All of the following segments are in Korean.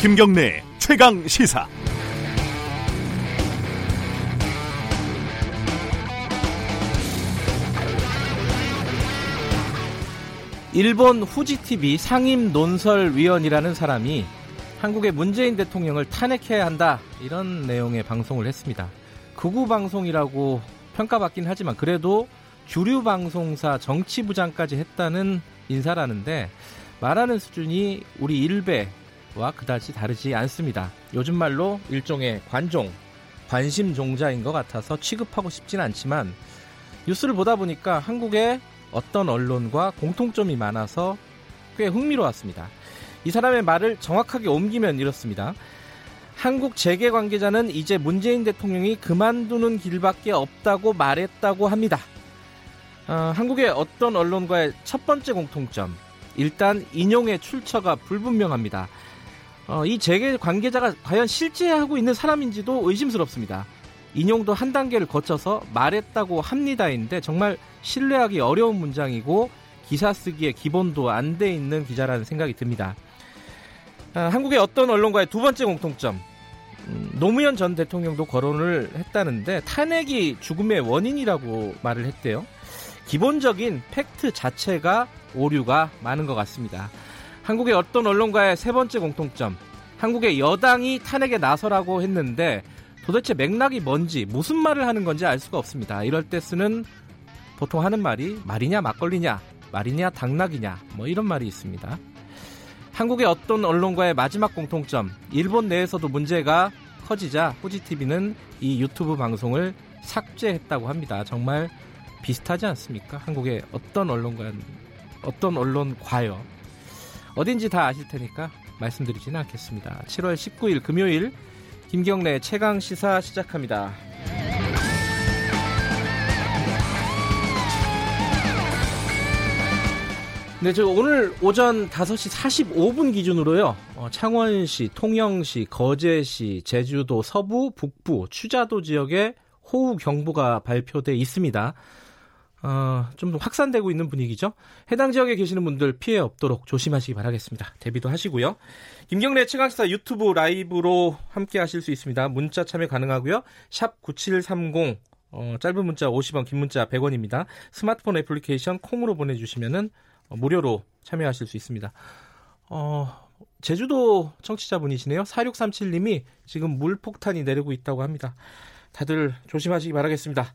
김경래 최강 시사. 일본 후지TV 상임 논설위원이라는 사람이 한국의 문재인 대통령을 탄핵해야 한다 이런 내용의 방송을 했습니다. 극우 방송이라고 평가받긴 하지만 그래도 주류 방송사 정치부장까지 했다는 인사라는데 말하는 수준이 우리 일베 와 그다지 다르지 않습니다. 요즘 말로 일종의 관종, 관심 종자인 것 같아서 취급하고 싶진 않지만 뉴스를 보다 보니까 한국의 어떤 언론과 공통점이 많아서 꽤 흥미로웠습니다. 이 사람의 말을 정확하게 옮기면 이렇습니다. 한국 재계 관계자는 이제 문재인 대통령이 그만두는 길밖에 없다고 말했다고 합니다. 어, 한국의 어떤 언론과의 첫 번째 공통점. 일단 인용의 출처가 불분명합니다. 어, 이 재계 관계자가 과연 실제 하고 있는 사람인지도 의심스럽습니다. 인용도 한 단계를 거쳐서 말했다고 합니다인데 정말 신뢰하기 어려운 문장이고 기사 쓰기에 기본도 안 돼 있는 기자라는 생각이 듭니다. 아, 한국의 어떤 언론과의 두 번째 공통점. 음, 노무현 전 대통령도 거론을 했다는데 탄핵이 죽음의 원인이라고 말을 했대요. 기본적인 팩트 자체가 오류가 많은 것 같습니다. 한국의 어떤 언론과의 세 번째 공통점. 한국의 여당이 탄핵에 나서라고 했는데 도대체 맥락이 뭔지 무슨 말을 하는 건지 알 수가 없습니다. 이럴 때 쓰는 보통 하는 말이 말이냐 막걸리냐 말이냐 당락이냐 뭐 이런 말이 있습니다. 한국의 어떤 언론과의 마지막 공통점 일본 내에서도 문제가 커지자 후지TV는 이 유튜브 방송을 삭제했다고 합니다. 정말 비슷하지 않습니까? 한국의 어떤 언론과 어떤 언론과요. 어딘지 다 아실 테니까 말씀드리지는 않겠습니다. 7월 19일 금요일 김경래 최강 시사 시작합니다. 네, 저 오늘 오전 5시 45분 기준으로요. 어, 창원시, 통영시, 거제시, 제주도 서부, 북부, 추자도 지역에 호우 경보가 발표돼 있습니다. 어, 좀 확산되고 있는 분위기죠. 해당 지역에 계시는 분들 피해 없도록 조심하시기 바라겠습니다. 대비도 하시고요. 김경래 최강시사 유튜브 라이브로 함께 하실 수 있습니다. 문자 참여 가능하고요. 샵 9730, 어, 짧은 문자 50원, 긴 문자 100원입니다. 스마트폰 애플리케이션 콩으로 보내주시면은 어, 무료로 참여하실 수 있습니다. 어, 제주도 청취자분이시네요. 4637님이 지금 물폭탄이 내리고 있다고 합니다. 다들 조심하시기 바라겠습니다.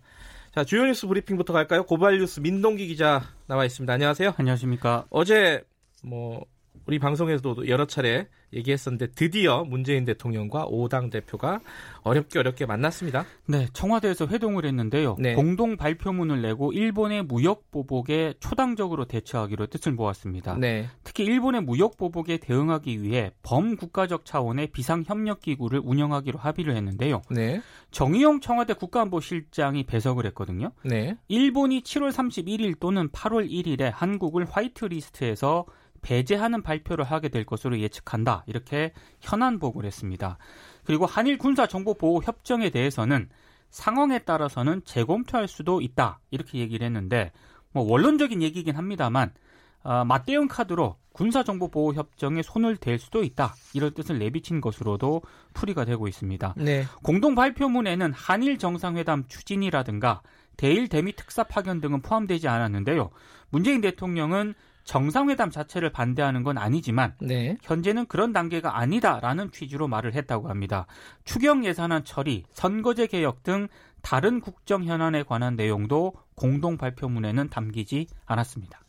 자, 주요 뉴스 브리핑부터 갈까요? 고발 뉴스 민동기 기자 나와 있습니다. 안녕하세요. 안녕하십니까. 어제 뭐 우리 방송에서도 여러 차례 얘기했었는데 드디어 문재인 대통령과 오당 대표가 어렵게 어렵게 만났습니다. 네, 청와대에서 회동을 했는데요. 네. 공동 발표문을 내고 일본의 무역 보복에 초당적으로 대처하기로 뜻을 모았습니다. 네. 특히 일본의 무역 보복에 대응하기 위해 범국가적 차원의 비상 협력 기구를 운영하기로 합의를 했는데요. 네. 정의용 청와대 국가안보실장이 배석을 했거든요. 네. 일본이 7월 31일 또는 8월 1일에 한국을 화이트리스트에서 배제하는 발표를 하게 될 것으로 예측한다. 이렇게 현안 보고를 했습니다. 그리고 한일 군사 정보 보호 협정에 대해서는 상황에 따라서는 재검토할 수도 있다. 이렇게 얘기를 했는데 뭐 원론적인 얘기긴 합니다만 어, 맞대응 카드로 군사정보보호협정에 손을 댈 수도 있다. 이런 뜻을 내비친 것으로도 풀이가 되고 있습니다. 네. 공동 발표문에는 한일 정상회담 추진이라든가 대일 대미 특사 파견 등은 포함되지 않았는데요. 문재인 대통령은 정상회담 자체를 반대하는 건 아니지만 네. 현재는 그런 단계가 아니다라는 취지로 말을 했다고 합니다. 추경 예산안 처리, 선거제 개혁 등 다른 국정 현안에 관한 내용도 공동 발표문에는 담기지 않았습니다.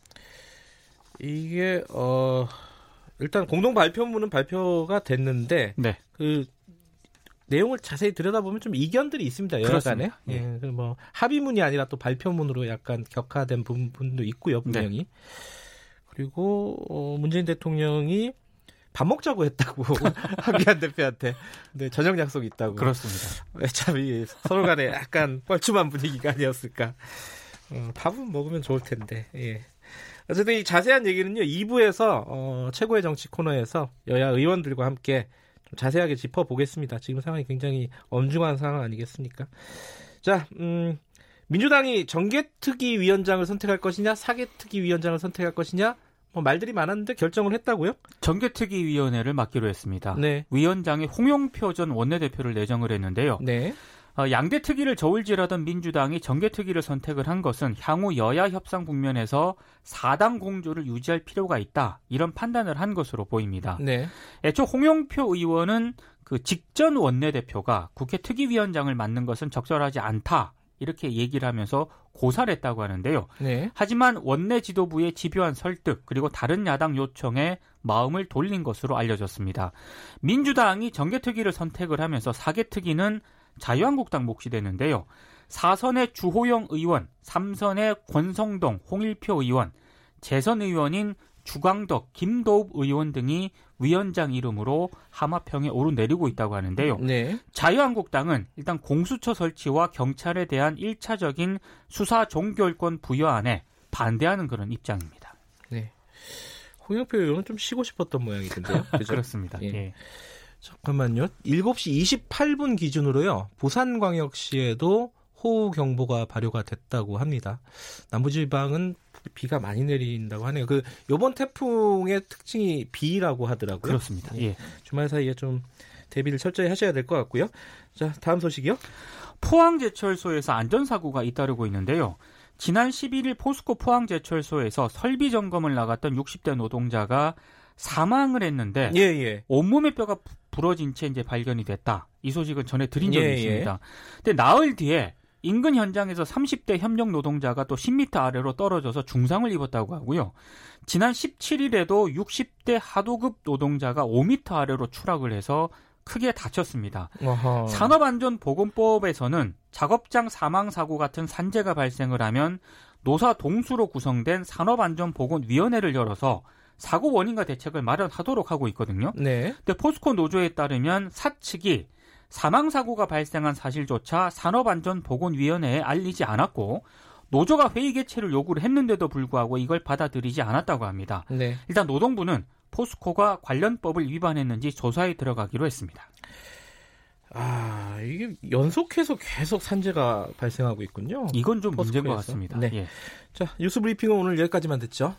이게 어 일단 공동 발표문은 발표가 됐는데 네. 그 내용을 자세히 들여다보면 좀 이견들이 있습니다. 여러 간에. 예. 예. 뭐 합의문이 아니라 또 발표문으로 약간 격화된 부분도 있고요, 분명히. 네. 그리고 어, 문재인 대통령이 밥 먹자고 했다고 한기한 대표한테 네, 저녁 약속이 있다고 그렇습니다. 네, 참이 서로 간에 약간 뻘쭘한 분위기가 아니었을까. 어, 밥은 먹으면 좋을 텐데. 예. 어쨌든 이 자세한 얘기는요 2부에서 어, 최고의 정치 코너에서 여야 의원들과 함께 좀 자세하게 짚어보겠습니다. 지금 상황이 굉장히 엄중한 상황 아니겠습니까? 자, 음, 민주당이 정계특위 위원장을 선택할 것이냐, 사개특위 위원장을 선택할 것이냐, 뭐 말들이 많았는데 결정을 했다고요? 정개특위위원회를 맡기로 했습니다. 네. 위원장이 홍영표 전 원내대표를 내정을 했는데요. 네. 어, 양대 특위를 저울질하던 민주당이 정개특위를 선택을 한 것은 향후 여야 협상 국면에서 4당 공조를 유지할 필요가 있다 이런 판단을 한 것으로 보입니다. 네. 애초 홍영표 의원은 그 직전 원내대표가 국회 특위위원장을 맡는 것은 적절하지 않다 이렇게 얘기를 하면서 고사를 했다고 하는데요. 네. 하지만 원내 지도부의 집요한 설득 그리고 다른 야당 요청에 마음을 돌린 것으로 알려졌습니다. 민주당이 정개특위를 선택을 하면서 사개특위는 자유한국당 몫이 되는데요. 4선의 주호영 의원, 3선의 권성동, 홍일표 의원, 재선 의원인 주광덕, 김도읍 의원 등이 위원장 이름으로 하마평에 오르내리고 있다고 하는데요. 네. 자유한국당은 일단 공수처 설치와 경찰에 대한 1차적인 수사 종결권 부여안에 반대하는 그런 입장입니다. 네. 홍영표 의원은 좀 쉬고 싶었던 모양이던데요. 그렇습니다. 예. 예. 잠깐만요. 7시 28분 기준으로요. 부산광역시에도 호우 경보가 발효가 됐다고 합니다. 남부지방은 비가 많이 내린다고 하네요. 그 요번 태풍의 특징이 비라고 하더라고요. 그렇습니다. 예. 예. 주말 사이에 좀 대비를 철저히 하셔야 될 것 같고요. 자, 다음 소식이요. 포항제철소에서 안전사고가 잇따르고 있는데요. 지난 11일 포스코 포항제철소에서 설비 점검을 나갔던 60대 노동자가 사망을 했는데 예, 예. 온몸의 뼈가 부러진 채 이제 발견이 됐다. 이 소식은 전해 드린 적이 예, 예. 있습니다. 근데 나흘 뒤에 인근 현장에서 30대 협력 노동자가 또 10m 아래로 떨어져서 중상을 입었다고 하고요. 지난 17일에도 60대 하도급 노동자가 5m 아래로 추락을 해서 크게 다쳤습니다. 어허. 산업안전보건법에서는 작업장 사망 사고 같은 산재가 발생을 하면 노사 동수로 구성된 산업안전보건위원회를 열어서 사고 원인과 대책을 마련하도록 하고 있거든요. 네. 근데 포스코 노조에 따르면 사측이 사망 사고가 발생한 사실조차 산업안전보건위원회에 알리지 않았고 노조가 회의 개최를 요구를 했는데도 불구하고 이걸 받아들이지 않았다고 합니다. 네. 일단 노동부는 포스코가 관련법을 위반했는지 조사에 들어가기로 했습니다. 아, 이게 연속해서 계속 산재가 발생하고 있군요. 이건 좀 포스코에서. 문제인 것 같습니다. 네. 예. 자, 뉴스 브리핑은 오늘 여기까지만 듣죠.